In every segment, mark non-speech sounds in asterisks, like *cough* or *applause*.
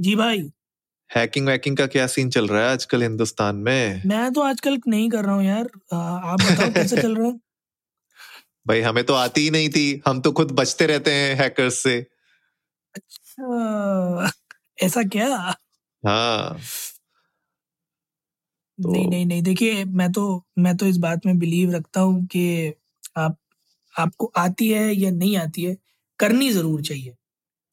जी भाई। हैकिंग वैकिंग का क्या सीन चल रहा है आजकल हिंदुस्तान में? मैं तो आजकल नहीं कर रहा हूँ यार। आप बताओ कैसे चल रहा है? *laughs* भाई हमें तो आती ही नहीं थी। हम तो खुद बचते रहते हैं हैकर्स से। अच्छा, ऐसा क्या? हाँ। तो- नहीं नहीं नहीं देखिए मैं तो मैं तो इस बात में बिलीव रखता हूँ कि आप आपको आती है या नहीं आती है करनी ज़रूर चाहिए।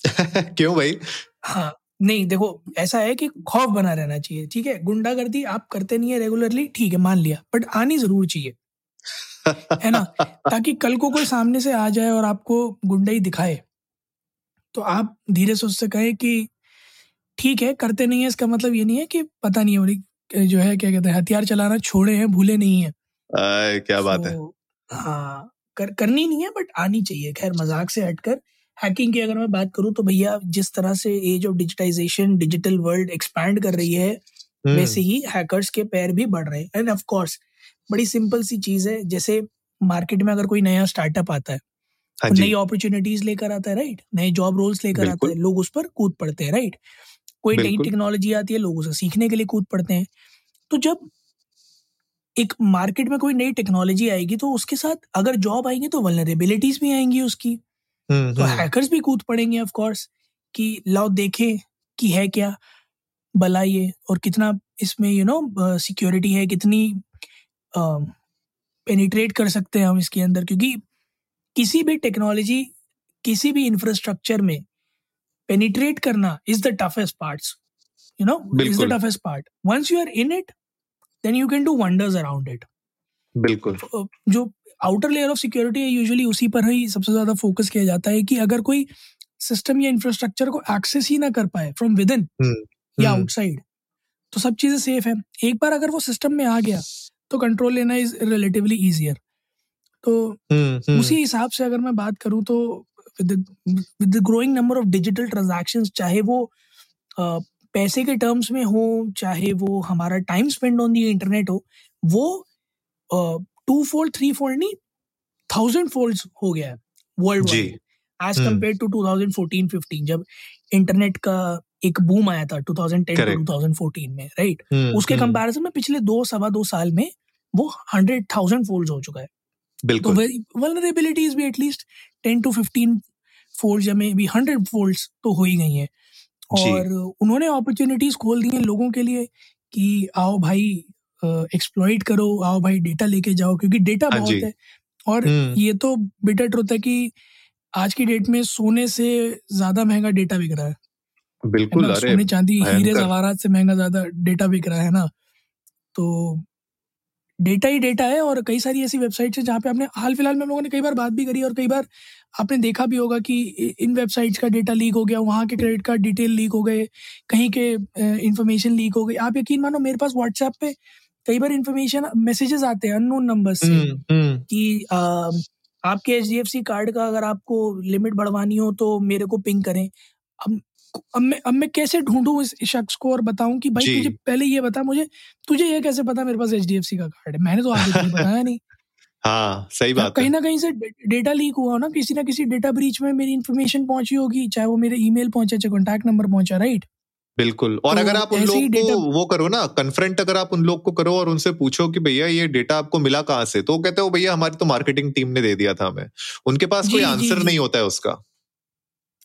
*laughs* क्यों भाई? हाँ। नहीं देखो ऐसा है कि खौफ बना रहना चाहिए ठीक है? गुंडागर्दी आप करते नहीं है रेगुलरली ठीक है मान लिया बट आनी ज़रूर चाहिए है ना? *laughs* ताकि कल को कोई सामने से आ जाए और आपको गुंडाई दिखाए तो आप धीरे से उससे कहें कि ठीक है करते नहीं है इसका मतलब ये नहीं है कि पता नहीं है जो है क्या कहते हैं हथियार चलाना छोड़े हैं भूले नहीं है। आय, क्या so, बात है। तो, हाँ कर करनी नहीं है बट आनी चाहिए खैर मज़ाक से हटकर हैकिंग की अगर मैं बात करूँ तो भैया जिस तरह से age of digitization digital world expand कर रही है हम्म, वैसे ही हैकर्स के पैर भी बढ़ रहे हैं। एंड ऑफ़ कोर्स बड़ी सिंपल सी चीज़ है जैसे मार्केट में अगर कोई नया स्टार्टअप आता है हाँ नई अपॉर्चुनिटीज़ लेकर आता है राइट नए जॉब रोल्स लेकर आता। है लोग उस पर कूद पड़ते हैं राइट कोई नई टेक्नोलॉजी आती है लोग उसे सीखने के लिए कूद पड़ते हैं। तो जब एक मार्केट में कोई नई टेक्नोलॉजी आएगी तो उसके साथ अगर जॉब आएँगी तो वल्नरेबिलिटीज भी आएँगी उसकी। तो हम्म, हैकर्स भी कूद पड़ेंगे ऑफ़ कोर्स कि लाओ देखें कि है क्या भला ये और कितना इसमें यू नो सिक्योरिटी है कितनी पेनिट्रेट uh, कर सकते हैं हम इसके अंदर क्योंकि किसी भी टेक्नोलॉजी किसी भी इंफ्रास्ट्रक्चर में पेनिट्रेट करना is the toughest parts you know is the toughest part once you are in it then you can do wonders around it बिल्कुल। जो आउटर लेयर ऑफ़ सिक्योरिटी है यूजुअली उसी पर ही सबसे ज़्यादा फोकस किया जाता है कि अगर कोई सिस्टम या इंफ्रास्ट्रक्चर को एक्सेस ही ना कर पाए फ्रॉम विद इन हम्म, या हम्म, आउटसाइड तो सब चीज़ें सेफ़ है। एक बार अगर वो सिस्टम में आ गया तो कंट्रोल लेना इज़ रिलेटिवली ईजियर तो हम्म, हम्म, उसी हिसाब से अगर मैं बात करूँ तो with growing number of digital transaction चाहे वो पैसे के टर्म्स में हो चाहे वो हमारा time spend on the internet हो वो टू फोल्ड थ्री फोल्ड नहीं थाउज़ेंड फोल्ड हो गया है worldwide age hmm. Compare to 2014-15 जब इंटरनेट का एक बूम आया था 2010 Correct. टू 2014 में राइट हम्म, उसके हम्म, कंपैरिजन में पिछले दो सवा दो साल में वो हंड्रेड थाउज़ेंड फोल्ड हो चुका है। तो बिल्कुल। वल्नरेबिलिटीज भी at least ten to fifteen fold या मे बी हंड्रेड फोल्ड्स तो हो ही गई हैं। और उन्होंने अपॉर्चुनिटीज़ खोल दी हैं लोगों के लिए कि आओ भाई एक्सप्लॉइट करो आओ भाई डेटा लेके जाओ क्योंकि डेटा हाँ बहुत है। और हम्म, ये तो बिटर ट्रुथ है कि आज की डेट में सोने से ज़्यादा महँगा डेटा बिक रहा है। बिल्कुल अरे सोने चांदी हीरे। जवाहरात से महँगा ज़्यादा डेटा बिक रहा है ना? तो डेटा ही डेटा है और कई सारी ऐसी वेबसाइट्स हैं जहाँ पे आपने हाल फ़िलहाल में हम लोगों ने कई बार बात भी करी और कई बार आपने देखा भी होगा कि इन वेबसाइट्स का डेटा लीक हो गया वहाँ के क्रेडिट कार्ड डिटेल लीक हो गए कहीं के इंफॉर्मेशन लीक हो गई। आप यकीन मानो मेरे पास व्हाट्सएप पे कई बार इंफॉर्मेशन मैसेजेस आते हैं अननोन नंबर से। हम्म, हम्म, कि आ, आपके एच कार्ड का अगर आपको लिमिट बढ़वानी हो तो मेरे को पिंग करें। अब अब मैं अब मैं कैसे ढूंढूं इस शख्स को और बताऊँ कि भाई तुझे पहले ये बता मुझे तुझे ये कैसे पता मेरे पास एच का कार्ड है? मैंने तो तुझे बताया नहीं। *laughs* हाँ सही बात कहीं ना कहीं से डेटा लीक हुआ ना किसी ना किसी डेटा ब्रीच में मेरी इन्फॉर्मेशन पहुँची होगी चाहे वो मेरे ईमेल पहुँचा चाहे कॉन्टैक्ट नंबर पहुँचा राइट बिल्कुल। और तो अगर आप उन लोग को वो करो ना कन्फ्रंट अगर आप उन लोग को करो और उनसे पूछो कि भैया ये डेटा आपको मिला कहाँ से तो वो कहते हो भैया हमारी तो मार्केटिंग टीम ने दे दिया था हमें। उनके पास कोई आंसर नहीं होता है उसका।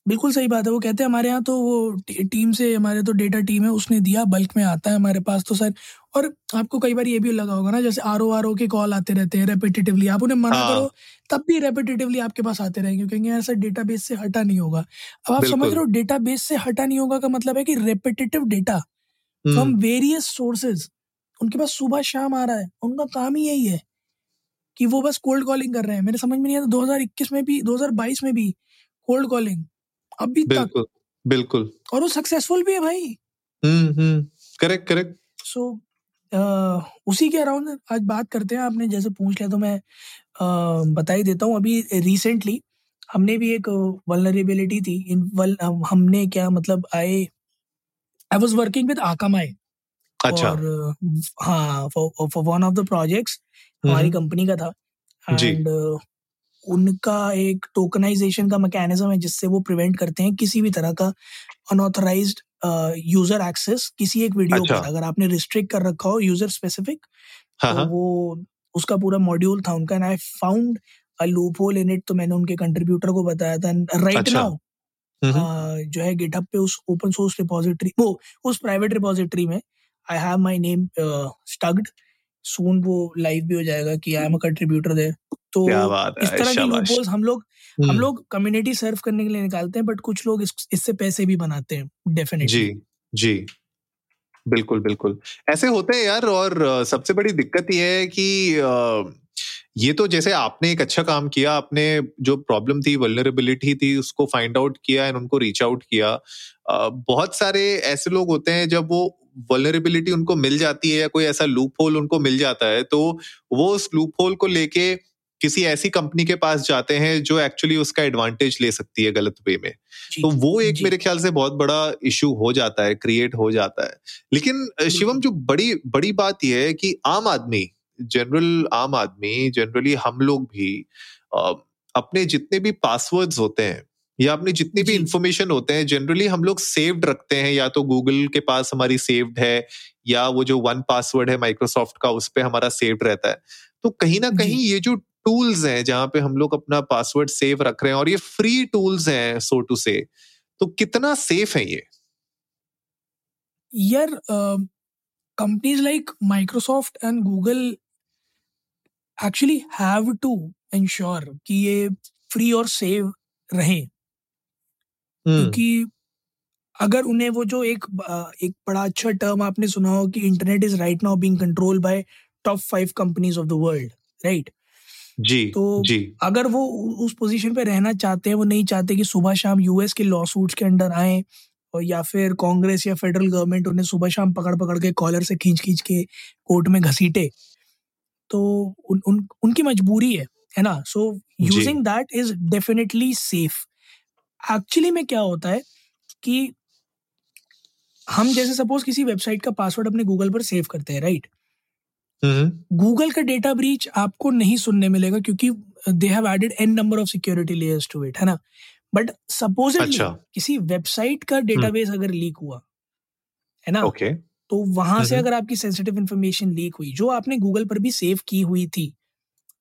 बिल्कुल सही बात है। वो कहते हैं हमारे यहाँ तो वो टीम से हमारे तो डेटा टीम है उसने दिया बल्क में आता है हमारे पास तो सर। और आपको कई बार ये भी लगा होगा ना जैसे आर ओ आर ओ के कॉल आते रहते हैं रेपिटेटिवली आप उन्हें मना हाँ। करो तब भी रेपिटेटिवली आपके पास आते रहेंगे कहेंगे यार सर डेटा बेस से हटा नहीं होगा। अब आप समझ रहे हो डेटा बेस से हटा नहीं होगा का मतलब है कि repetitive data from various sources उनके पास सुबह शाम आ रहा है उनका काम ही यही है कि वो बस कोल्ड कॉलिंग कर रहे हैं। मेरे समझ में नहीं आता 2021 में भी 2022 में भी कोल्ड कॉलिंग अभी तक। बिल्कुल बिल्कुल। और वो सक्सेसफुल भी है भाई। हम्म हम्म। करेक्ट करेक्ट सो उसी के अराउंड आज बात करते हैं। आपने जैसे पूछ लिया तो मैं uh, बता ही देता हूँ। अभी रिसेंटली हमने भी एक वलनरेबिलिटी थी। इन वल हमने क्या मतलब I I was working with Akamai अच्छा। और हाँ for one of the projects हमारी कंपनी का था। एंड उनका एक टोकनाइजेशन का मैकेनिज्म है जिससे वो प्रिवेंट करते हैं किसी भी तरह का अनऑथराइज्ड यूज़र एक्सेस किसी एक वीडियो अच्छा। पर अगर आपने रिस्ट्रिक्ट कर रखा हो यूज़र स्पेसिफिक हाँ तो हाँ। वो उसका पूरा मॉड्यूल था उनका। And I found a loophole in it तो मैंने उनके कंट्रीब्यूटर को बताया था। राइट अच्छा। नाउ हम्म, जो है गिटहब पे उस ओपन सोर्स रिपोजिटरी वो उस प्राइवेट रिपोजिटरी में I have my name staged soon वो लाइव भी हो जाएगा कि I am a contributor there तो इस तरह के शाबाश। लूपहोल्स हम लोग हम हम्म, लोग कम्युनिटी सर्व करने के लिए निकालते हैं बट कुछ लोग इससे पैसे भी बनाते हैं डेफिनेटली जी जी। बिल्कुल बिल्कुल। ऐसे होते हैं यार और सबसे बड़ी दिक्कत ये है कि ये तो जैसे आपने एक अच्छा काम किया आपने जो प्रॉब्लम थी वल्नरेबिलिटी थी उसको फाइंड आउट किया एंड उनको रीच आउट किया। बहुत सारे ऐसे लोग होते हैं जब वो वल्नरेबिलिटी उनको मिल जाती है या कोई ऐसा लूप होल उनको मिल जाता है तो वो उस लूप होल को लेके किसी ऐसी कंपनी के पास जाते हैं जो एक्चुअली उसका एडवांटेज ले सकती है गलत वे में। तो वो एक मेरे ख्याल से बहुत बड़ा इशू हो जाता है क्रिएट हो जाता है। लेकिन शिवम जो बड़ी बड़ी बात यह है कि आम आदमी जनरल आम आदमी जनरली हम लोग भी अपने जितने भी पासवर्ड्स होते हैं या अपनी जितनी भी इंफॉर्मेशन होते हैं जनरली हम लोग सेव्ड रखते हैं या तो गूगल के पास हमारी सेव्ड है या वो जो वन पासवर्ड है माइक्रोसॉफ्ट का उस पे हमारा सेव्ड रहता है। तो कहीं ना कहीं ये जो टूल्स हैं जहाँ पे हम लोग अपना पासवर्ड सेव रख रहे हैं और ये फ्री टूल्स हैं सो टू से तो कितना सेफ़ है ये? यार companies like Microsoft and Google actually have to ensure कि ये फ्री और सेव रहे। हम्म। क्योंकि अगर उन्हें वो जो एक एक बड़ा अच्छा टर्म आपने सुना हो कि internet is right now being control by top five companies of the world right जी तो जी। अगर वो उस पोजीशन पे रहना चाहते हैं वो नहीं चाहते कि सुबह शाम यूएस के लॉ सूट्स के अंडर आए और या फिर कांग्रेस या फेडरल गवर्नमेंट उन्हें सुबह शाम पकड़ पकड़ के कॉलर से खींच खींच के कोर्ट में घसीटे तो उन, उन उनकी मजबूरी है है ना? So using that is definitely safe actually में क्या होता है कि हम जैसे सपोज़ किसी वेबसाइट का पासवर्ड अपने गूगल पर सेव करते हैं राइट हम्म गूगल का डेटा ब्रीच आपको नहीं सुनने मिलेगा क्योंकि they have added an number of security layers to it है ना? बट सपोजिटली अच्छा। किसी वेबसाइट का डेटाबेस अगर लीक हुआ है ना? ओके तो वहाँ से हम्म। अगर आपकी सेंसिटिव इंफॉर्मेशन लीक हुई जो आपने गूगल पर भी सेव की हुई थी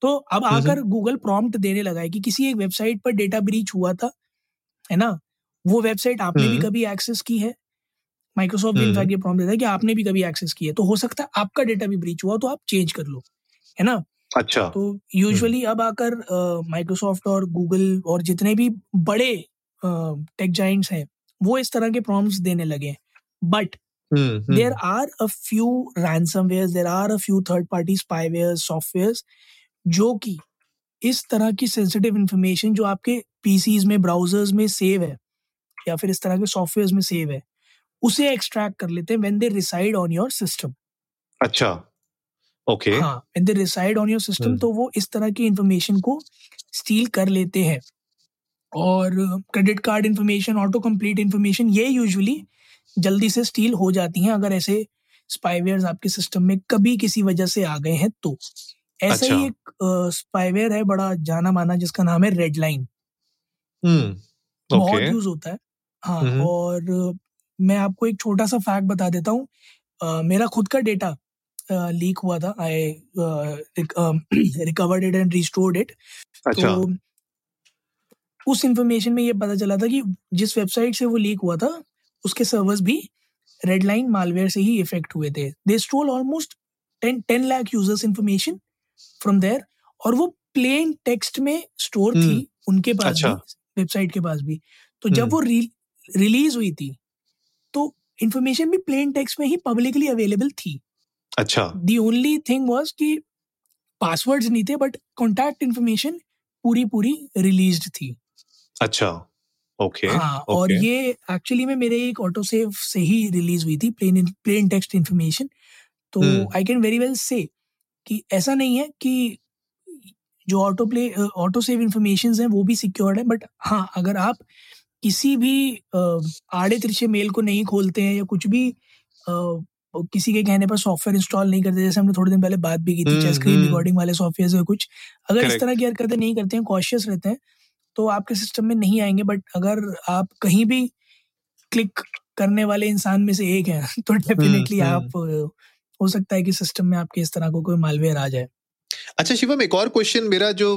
तो अब हम्म। आकर गूगल प्रॉम्प्ट देने लगा है कि किसी एक वेबसाइट पर डेटा ब्रीच हुआ था है ना? वो वेबसाइट आपने भी हम्म। कभी एक्सेस की है? Microsoft in fact hmm. ये प्रॉम्प्ट देता है कि आपने भी कभी एक्सेस किया तो हो सकता है आपका डेटा भी ब्रीच हुआ तो आप चेंज कर लो है ना? अच्छा। तो यूजुअली अब आकर माइक्रोसॉफ्ट और गूगल और जितने भी बड़े टेक जाइंट्स हैं वो इस तरह के प्रॉम्प्ट्स देने लगे हैं। But there are a few a few ransomwares there are a few third party spywares जो कि इस तरह की सेंसिटिव इंफॉर्मेशन जो आपके पीसीज में ब्राउजर्स में सेव है या फिर इस तरह के सॉफ्टवेयर में सेव है उसे एक्सट्रैक्ट कर लेते हैं when they reside on your system अच्छा। ओके हाँ when they reside on your system तो वो इस तरह की इंफॉर्मेशन को स्टील कर लेते हैं। और credit card information auto complete information ये यूजुअली जल्दी से स्टील हो जाती हैं अगर ऐसे स्पाईवेयर आपके सिस्टम में कभी किसी वजह से आ गए हैं तो। ऐसा अच्छा। ही एक स्पाईवेयर है बड़ा जाना माना जिसका नाम है रेड लाइन हम्म बहुत यूज़ होता है। हाँ हम्म और मैं आपको एक छोटा सा फैक्ट बता देता हूँ। अ, मेरा खुद का डेटा लीक हुआ था। I recovered it and restored it तो उस इंफॉर्मेशन में ये पता चला था कि जिस वेबसाइट से वो लीक हुआ था उसके सर्वर्स भी रेड लाइन मालवेयर से ही इफ़ेक्ट हुए थे। They stole almost ten ten lakh users information from there और वो प्लेन टेक्स्ट में स्टोर हम्म। थी उनके पास अच्छा। वेबसाइट के पास भी। तो जब हम्म। वो रिलीज़ हुई थी इंफॉर्मेशन भी प्लेन टेक्स्ट में ही पब्लिकली अवेलेबल थी। अच्छा। दी ओनली थिंग वाज कि पासवर्ड्स नहीं थे बट कॉन्टैक्ट इन्फॉर्मेशन पूरी पूरी रिलीज़ थी। अच्छा। ओके okay, हाँ okay. और ये एक्चुअली में मेरे एक ऑटो सेव से ही रिलीज़ हुई थी प्लेन प्लेन टेक्स्ट इन्फॉर्मेशन तो आई कैन वेरी वेल से कि ऐसा नहीं है कि जो auto play auto save information है वो भी सिक्योर्ड है बट हाँ अगर आप किसी भी अ, आड़े तिरछे मेल को नहीं खोलते हैं या कुछ भी अ, किसी के कहने पर सॉफ्टवेयर इंस्टॉल नहीं करते जैसे हमने थोड़े दिन पहले बात भी की थी हम्म, स्क्रीन हम्म। रिकॉर्डिंग वाले सॉफ्टवेयर या कुछ अगर इस. तरह की हरकतें नहीं करते हैं कॉशियस रहते हैं तो आपके सिस्टम में नहीं आएँगे बट अगर आप कहीं भी क्लिक करने वाले इंसान में से एक हैं तो डेफिनेटली हम्म। आप अ, हो सकता है कि सिस्टम में आपके इस तरह को कोई मालवेयर आ जाए अच्छा शिवम एक और क्वेश्चन मेरा जो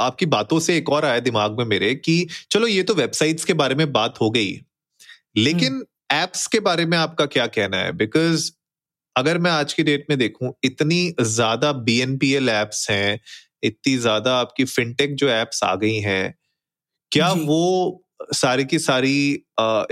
आपकी बातों से एक और आया दिमाग में मेरे कि चलो ये तो वेबसाइट्स के बारे में बात हो गई लेकिन एप्स के बारे में आपका क्या कहना है? बिकॉज़ अगर मैं आज की डेट में देखूँ इतनी ज़्यादा B N P L apps हैं इतनी ज़्यादा आपकी फिनटेक जो एप्स आ गई हैं क्या वो सारी की सारी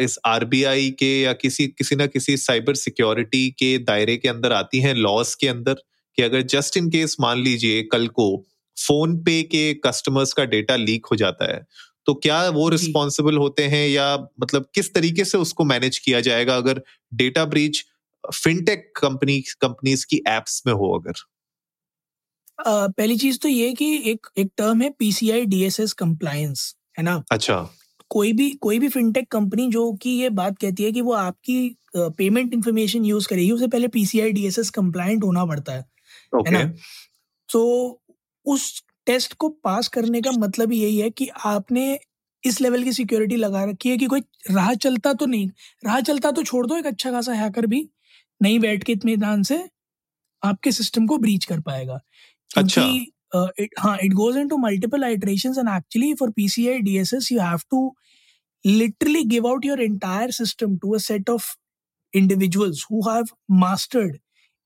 इस आरबीआई के या किसी किसी ना किसी साइबर सिक्योरिटी के दायरे के अंदर आती हैं लॉस के अंदर? कि अगर जस्ट इन केस मान लीजिए कल को फ़ोन पे के कस्टमर्स का डेटा लीक हो जाता है तो क्या वो रिस्पॉन्सिबल होते हैं या मतलब किस तरीके से उसको मैनेज किया जाएगा अगर data breach fintech company companies की एप्स में हो अगर? अ, पहली चीज़ तो ये कि एक एक टर्म है पीसीआई डीएसएस कंप्लायंस है ना? अच्छा। कोई भी कोई भी फिनटेक कंपनी जो कि ये बात कहती है कि वो आपकी पेमेंट इंफॉर्मेशन यूज़ करेगी उसे पहले पीसीआई डीएसएस कंप्लायंट होना पड़ता है। है ना? तो उस टेस्ट को पास करने का मतलब यही है कि आपने इस लेवल की सिक्योरिटी लगा रखी है कि कोई राह चलता तो नहीं राह चलता तो छोड़ दो एक अच्छा खासा हैकर भी नहीं बैठ के इत्मीनान से आपके सिस्टम को ब्रीच कर पाएगा। अच्छा। हाँ it goes into multiple iterations and actually for PCI DSS you have to literally give out your entire system to a set of individuals who have mastered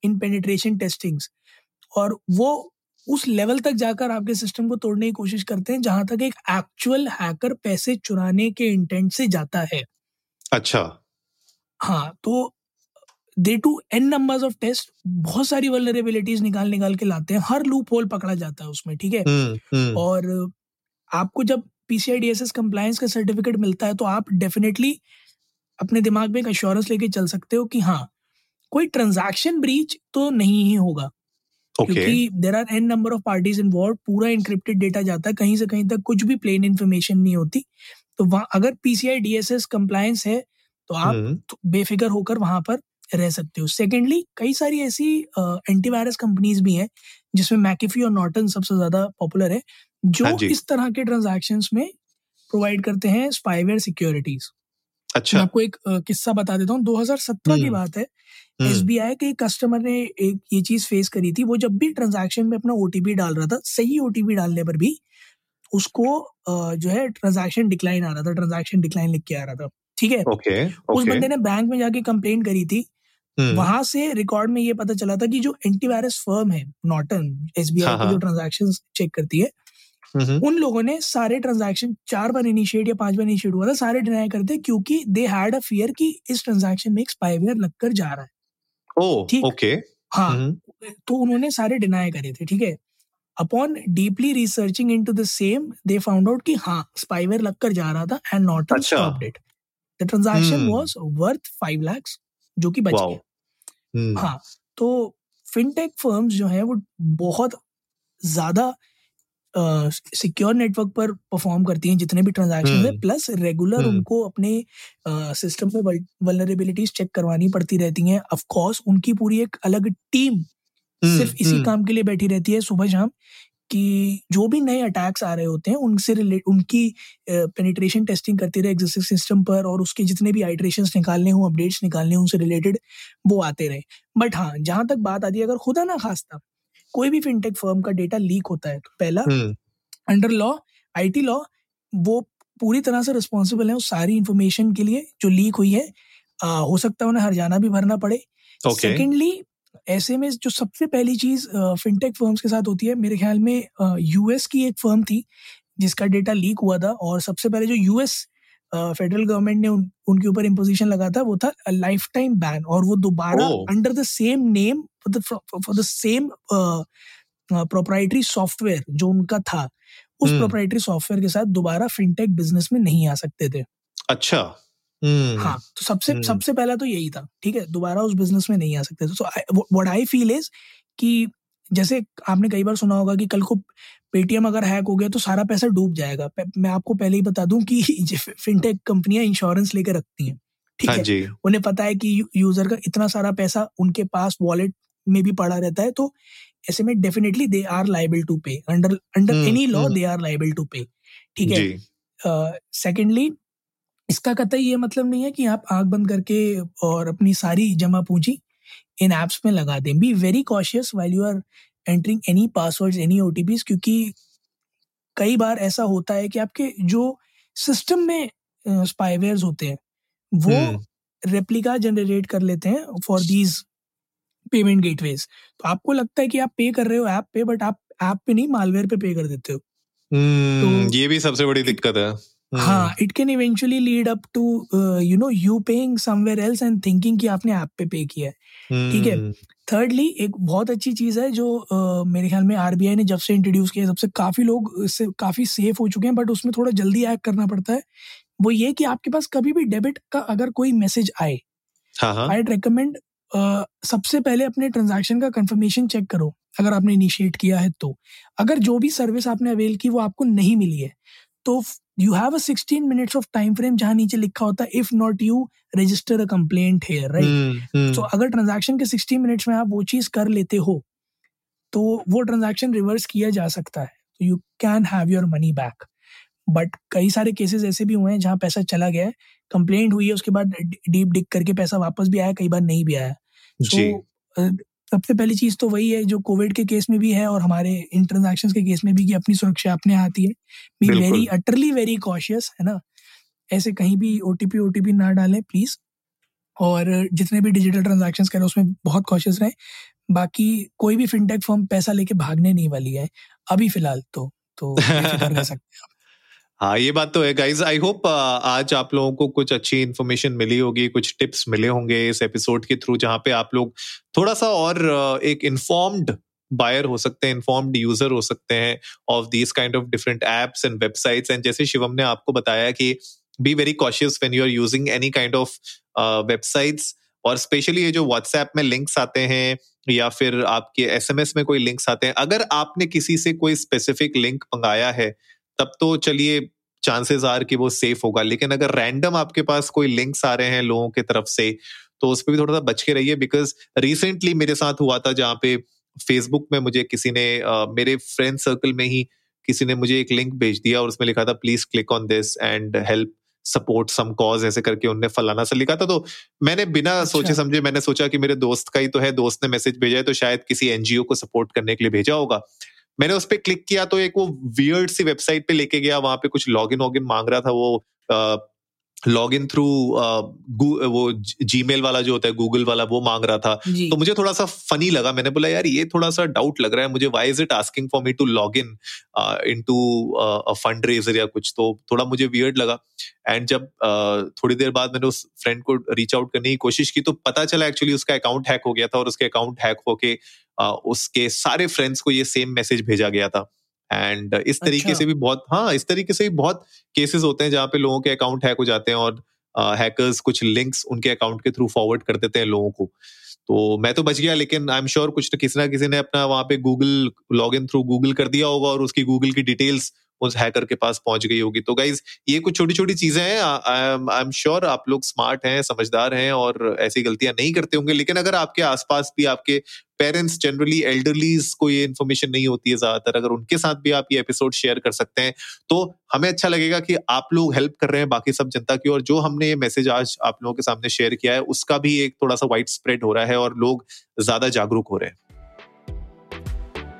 in penetration testings. और वो उस level तक जाकर आपके system को तोड़ने की कोशिश करते हैं जहाँ तक एक एक्चुअल हैकर पैसे चुराने के इंटेंट से जाता है। अच्छा। हाँ तो they to an numbers of test बहुत सारी वल्नरेबिलिटीज निकाल निकाल के लाते हैं हर लूप होल पकड़ा जाता है उसमें ठीक है? हम्म हम्म। और आपको जब पीसीआई डीएसएस कंप्लायंस का सर्टिफिकेट मिलता है तो आप डेफिनेटली अपने दिमाग में एक अश्योरेंस लेके चल सकते हो कि हाँ कोई ट्रांजैक्शन ब्रीच तो नहीं ही होगा। क्योंकि there are n number of parties involve पूरा इंक्रिप्टेड डेटा जाता है कहीं से कहीं तक कुछ भी प्लेन इन्फॉर्मेशन नहीं होती। तो वहाँ अगर पीसीआई डीएसएस कंप्लायंस है तो आप हम्म। तो बेफिक्र होकर वहाँ पर रह सकते हो। सेकेंडली कई सारी ऐसी एंटीवायरस कंपनीज़ भी हैं जिसमें मैकेफी और नॉटन सबसे ज़्यादा पॉपुलर है हाँ जो। इस तरह के ट्रांजेक्शन में प्रोवाइड करते हैं स्पाईवेयर सिक्योरिटीज अच्छा। मैं आपको एक किस्सा बता देता हूँ। 2017 की हम्म, बात है हम्म, एसबीआई के एक कस्टमर ने एक ये चीज़ फेस करी थी वो जब भी ट्रांजेक्शन में अपना ओटीपी डाल रहा था सही ओटीपी डालने पर भी उसको जो है ट्रांजेक्शन डिक्लाइन आ रहा था ट्रांजेक्शन डिक्लाइन लिख के आ रहा था ठीक है? ओके उस ओके। बंदे ने बैंक में जाके कंप्लेन करी थी हम्म, वहाँ से रिकॉर्ड में ये पता चला था कि जो एंटीवायरस फर्म है नॉर्टन एसबीआई हाँ, की जो ट्रांजेक्शन चेक करती है हम्म, उन लोगों ने सारे ट्रांजैक्शन चार बार इनिशिएट या पाँच बार इनिशिएट हुआ था सारे डिनाई करते क्योंकि दे हैड अ फियर कि इस ट्रांजैक्शन में एक स्पाईवेयर लगकर जा रहा है। ठीक। ओके। हाँ हम्म, तो उन्होंने सारे डिनाई करे थे ठीक है? Upon deeply researching into the same they found out कि हाँ स्पाईवेयर लगकर जा रहा था एंड नॉट अच्छा। Stopped the transaction. Was worth five lakhs जो कि बच गया। हम्म, हाँ तो फिनटेक फर्म्स जो है वो बहुत ज़्यादा सिक्योर uh, नेटवर्क पर परफॉर्म करती हैं जितने भी ट्रांजैक्शन है प्लस रेगुलर। उनको अपने सिस्टम में वल्नरेबिलिटीज चेक करवानी पड़ती रहती हैं। ऑफ़ कोर्स उनकी पूरी एक अलग टीम हम्म, सिर्फ़ इसी हम्म, काम के लिए बैठी रहती है सुबह शाम कि जो भी नए अटैक्स आ रहे होते हैं उनसे रिलेट उनकी पेनिट्रेशन टेस्टिंग करती रहे एग्जिस्टिंग सिस्टम पर और उसके जितने भी आइट्रेशंस निकालने हों अपडेट्स निकालने हों उनसे रिलेटेड वो आते रहे। बट हाँ जहाँ तक बात आती है अगर खुदा ना खास्ता कोई भी फिनटेक फर्म का डेटा लीक होता है तो पहला अंडर लॉ आईटी लॉ वो पूरी तरह से रिस्पॉन्सिबल है उस सारी इंफॉर्मेशन के लिए जो लीक हुई है। आ, हो सकता है उन्हें हरजाना भी भरना पड़े। सेकेंडली ऐसे में जो सबसे पहली चीज़ फिनटेक फर्म्स के साथ होती है मेरे ख्याल में यूएस की एक फर्म थी जिसका डेटा लीक हुआ था और सबसे पहले जो यूएस फेडरल गवर्नमेंट ने उन, उनके ऊपर इम्पोजिशन लगा था वो था लाइफ टाइम बैन और वो दोबारा under the same name for the same proprietary software जो उनका था उस हम्म। प्रोप्राइटरी सॉफ्टवेयर के साथ दोबारा फिनटेक बिज़नेस में नहीं आ सकते थे अच्छा. हाँ तो सबसे hmm. सबसे पहला तो यही था ठीक है दोबारा उस बिज़नेस में नहीं आ सकते so what I feel is कि जैसे आपने कई बार सुना होगा कि कल को पेटीएम अगर हैक हो गया तो सारा पैसा डूब जाएगा मैं आपको पहले ही बता दूँ कि *laughs* फिनटेक कंपनियाँ इंश्योरेंस लेके रखती हैं ठीक हाँ है उन्हें पता है कि यूज़र का इतना सारा पैसा उनके पास वॉलेट में भी पड़ा रहता है तो ऐसे में definitely they are liable to pay under under any law they are liable to pay ठीक है? सेकेंडली uh, इसका कतई ये मतलब नहीं है कि आप आग बंद करके और अपनी सारी जमा पूंजी इन एप्स में लगा दें। Be very cautious while you are entering any password any ओ क्योंकि कई बार ऐसा होता है कि आपके जो सिस्टम में स्पाईवेयर होते हैं वो रेप्लिका हम्म। जनरेट कर लेते हैं फॉर दीज पेमेंट गेटवेज। तो आपको लगता है कि आप पे कर रहे हो ऐप पे बट आप ऐप पे नहीं मालवेयर पे पे कर देते हो। hmm, तो ये भी सबसे बड़ी दिक्कत है। हाँ it can eventually lead up to you know you paying someone else and thinking कि आपने ऐप पे पे किया है। ठीक है? Thirdly hmm. एक बहुत अच्छी चीज़ है जो uh, मेरे ख्याल में आरबीआई ने जब से इंट्रोड्यूस किया सबसे काफ़ी लोग इससे काफ़ी सेफ़ हो चुके हैं बट उसमें थोड़ा जल्दी एक्ट करना पड़ता है। वो ये कि आपके पास कभी भी डेबिट का अगर कोई मैसेज आए आई रिकमेंड सबसे पहले अपने ट्रांजैक्शन का कंफर्मेशन चेक करो अगर आपने इनिशिएट किया है तो। अगर जो भी सर्विस आपने अवेल की वो आपको नहीं मिली है तो you have a 16 minutes of time frame जहाँ नीचे लिखा होता है if not you register a complaint here right तो अगर ट्रांजेक्शन के 60 मिनट्स में आप वो चीज़ कर लेते हो तो वो ट्रांजेक्शन रिवर्स किया जा सकता है। तो you can have your money back but कई सारे केसेस ऐसे भी हुए हैं जहाँ पैसा चला गया है कंप्लेंट हुई है उसके बाद डीप डिक करके पैसा वापस भी आया कई बार नहीं भी आया। तो सबसे पहली चीज़ तो वही है जो कोविड के केस में भी है और हमारे इन ट्रांजेक्शन के केस में भी कि अपनी सुरक्षा अपने आती है be very utterly very cautious है ना? ऐसे कहीं भी ओटीपी ओटीपी ना डालें प्लीज़ और जितने भी डिजिटल ट्रांजेक्शन करें उसमें बहुत कॉशियस रहें। बाकी कोई भी फिनटेक फर्म पैसा लेके भागने नहीं वाली है अभी फ़िलहाल तो तो *laughs* कर सकते हैं हाँ ये बात तो है गाइज़ आई होप आज आप लोगों को कुछ अच्छी इन्फॉर्मेशन मिली होगी, कुछ टिप्स मिले होंगे इस एपिसोड के थ्रू जहाँ पे आप लोग थोड़ा सा और एक इन्फॉर्म्ड बायर हो सकते हैं इन्फॉर्म्ड यूज़र हो सकते हैं of these kind of different apps and websites and जैसे शिवम ने आपको बताया कि be very cautious when you are using any kind of websites और स्पेशली ये जो व्हाट्सएप में लिंक्स आते हैं या फिर आपके एसएमएस में कोई लिंक्स आते हैं, अगर आपने किसी से कोई स्पेसिफिक लिंक मंगाया है तब तो चलिए चांसेस आर कि वो सेफ़ होगा। लेकिन अगर रैंडम आपके पास कोई लिंक्स आ रहे हैं लोगों की तरफ़ से तो उस पर भी थोड़ा सा बच के रहिए बिकॉज़ रिसेंटली मेरे साथ हुआ था जहाँ पे फेसबुक में मुझे किसी ने मेरे फ्रेंड सर्कल में ही किसी ने मुझे एक लिंक भेज दिया और उसमें लिखा था please click on this and help support some cause ऐसे करके उनने फलाना सा लिखा था। तो मैंने बिना अच्छा। सोचे समझे मैंने सोचा कि मेरे दोस्त का ही तो है दोस्त ने मैसेज भेजा है तो शायद किसी एनजीओ को सपोर्ट करने के लिए भेजा होगा। मैंने उस पर क्लिक किया तो एक वो वियर्ड सी वेबसाइट पे लेके गया, वहाँ पे कुछ लॉग इन वॉग इन मांग रहा था वो लॉग इन थ्रू वो जीमेल वाला जो होता है गूगल वाला वो मांग रहा था। तो मुझे थोड़ा सा फनी लगा। मैंने बोला यार ये थोड़ा सा डाउट लग रहा है। मुझे why is it asking for me to log in into fundraiser या कुछ? तो थोड़ा मुझे वियर्ड लगा। एंड जब uh, थोड़ी देर बाद मैंने उस फ्रेंड को रीच आउट करने की कोशिश की तो पता चला एक्चुअली उसका अकाउंट हैक हो गया था और उसके अकाउंट हैक होके uh, उसके सारे फ्रेंड्स को ये सेम मैसेज भेजा गया था। एंड इस तरीके अच्छा। से भी बहुत हाँ इस तरीके से भी बहुत केसेस होते हैं जहाँ पे लोगों के अकाउंट हैक हो जाते हैं और हैकर्स uh, कुछ लिंक्स उनके अकाउंट के थ्रू फॉरवर्ड कर देते हैं लोगों को तो मैं तो बच गया लेकिन आई एम श्योर कुछ तो किसी ना किसी ने अपना वहाँ पे Google log in through Google कर दिया होगा और उसकी गूगल की डिटेल्स उस हैकर के पास पहुँच गई होगी। तो गाइज़ ये कुछ छोटी छोटी चीज़ें हैं। आई एम श्योर आप लोग स्मार्ट हैं, समझदार हैं और ऐसी गलतियाँ नहीं करते होंगे। लेकिन अगर आपके आसपास भी आपके पेरेंट्स जनरली एल्डरलीज को ये इन्फॉर्मेशन नहीं होती है ज़्यादातर, अगर उनके साथ भी आप ये एपिसोड शेयर कर सकते हैं तो हमें अच्छा लगेगा कि आप लोग हेल्प कर रहे हैं बाकी सब जनता की और जो हमने ये मैसेज आज आप लोगों के सामने शेयर किया है, उसका भी एक थोड़ा सा वाइड स्प्रेड हो रहा है और लोग ज़्यादा जागरूक हो रहे हैं।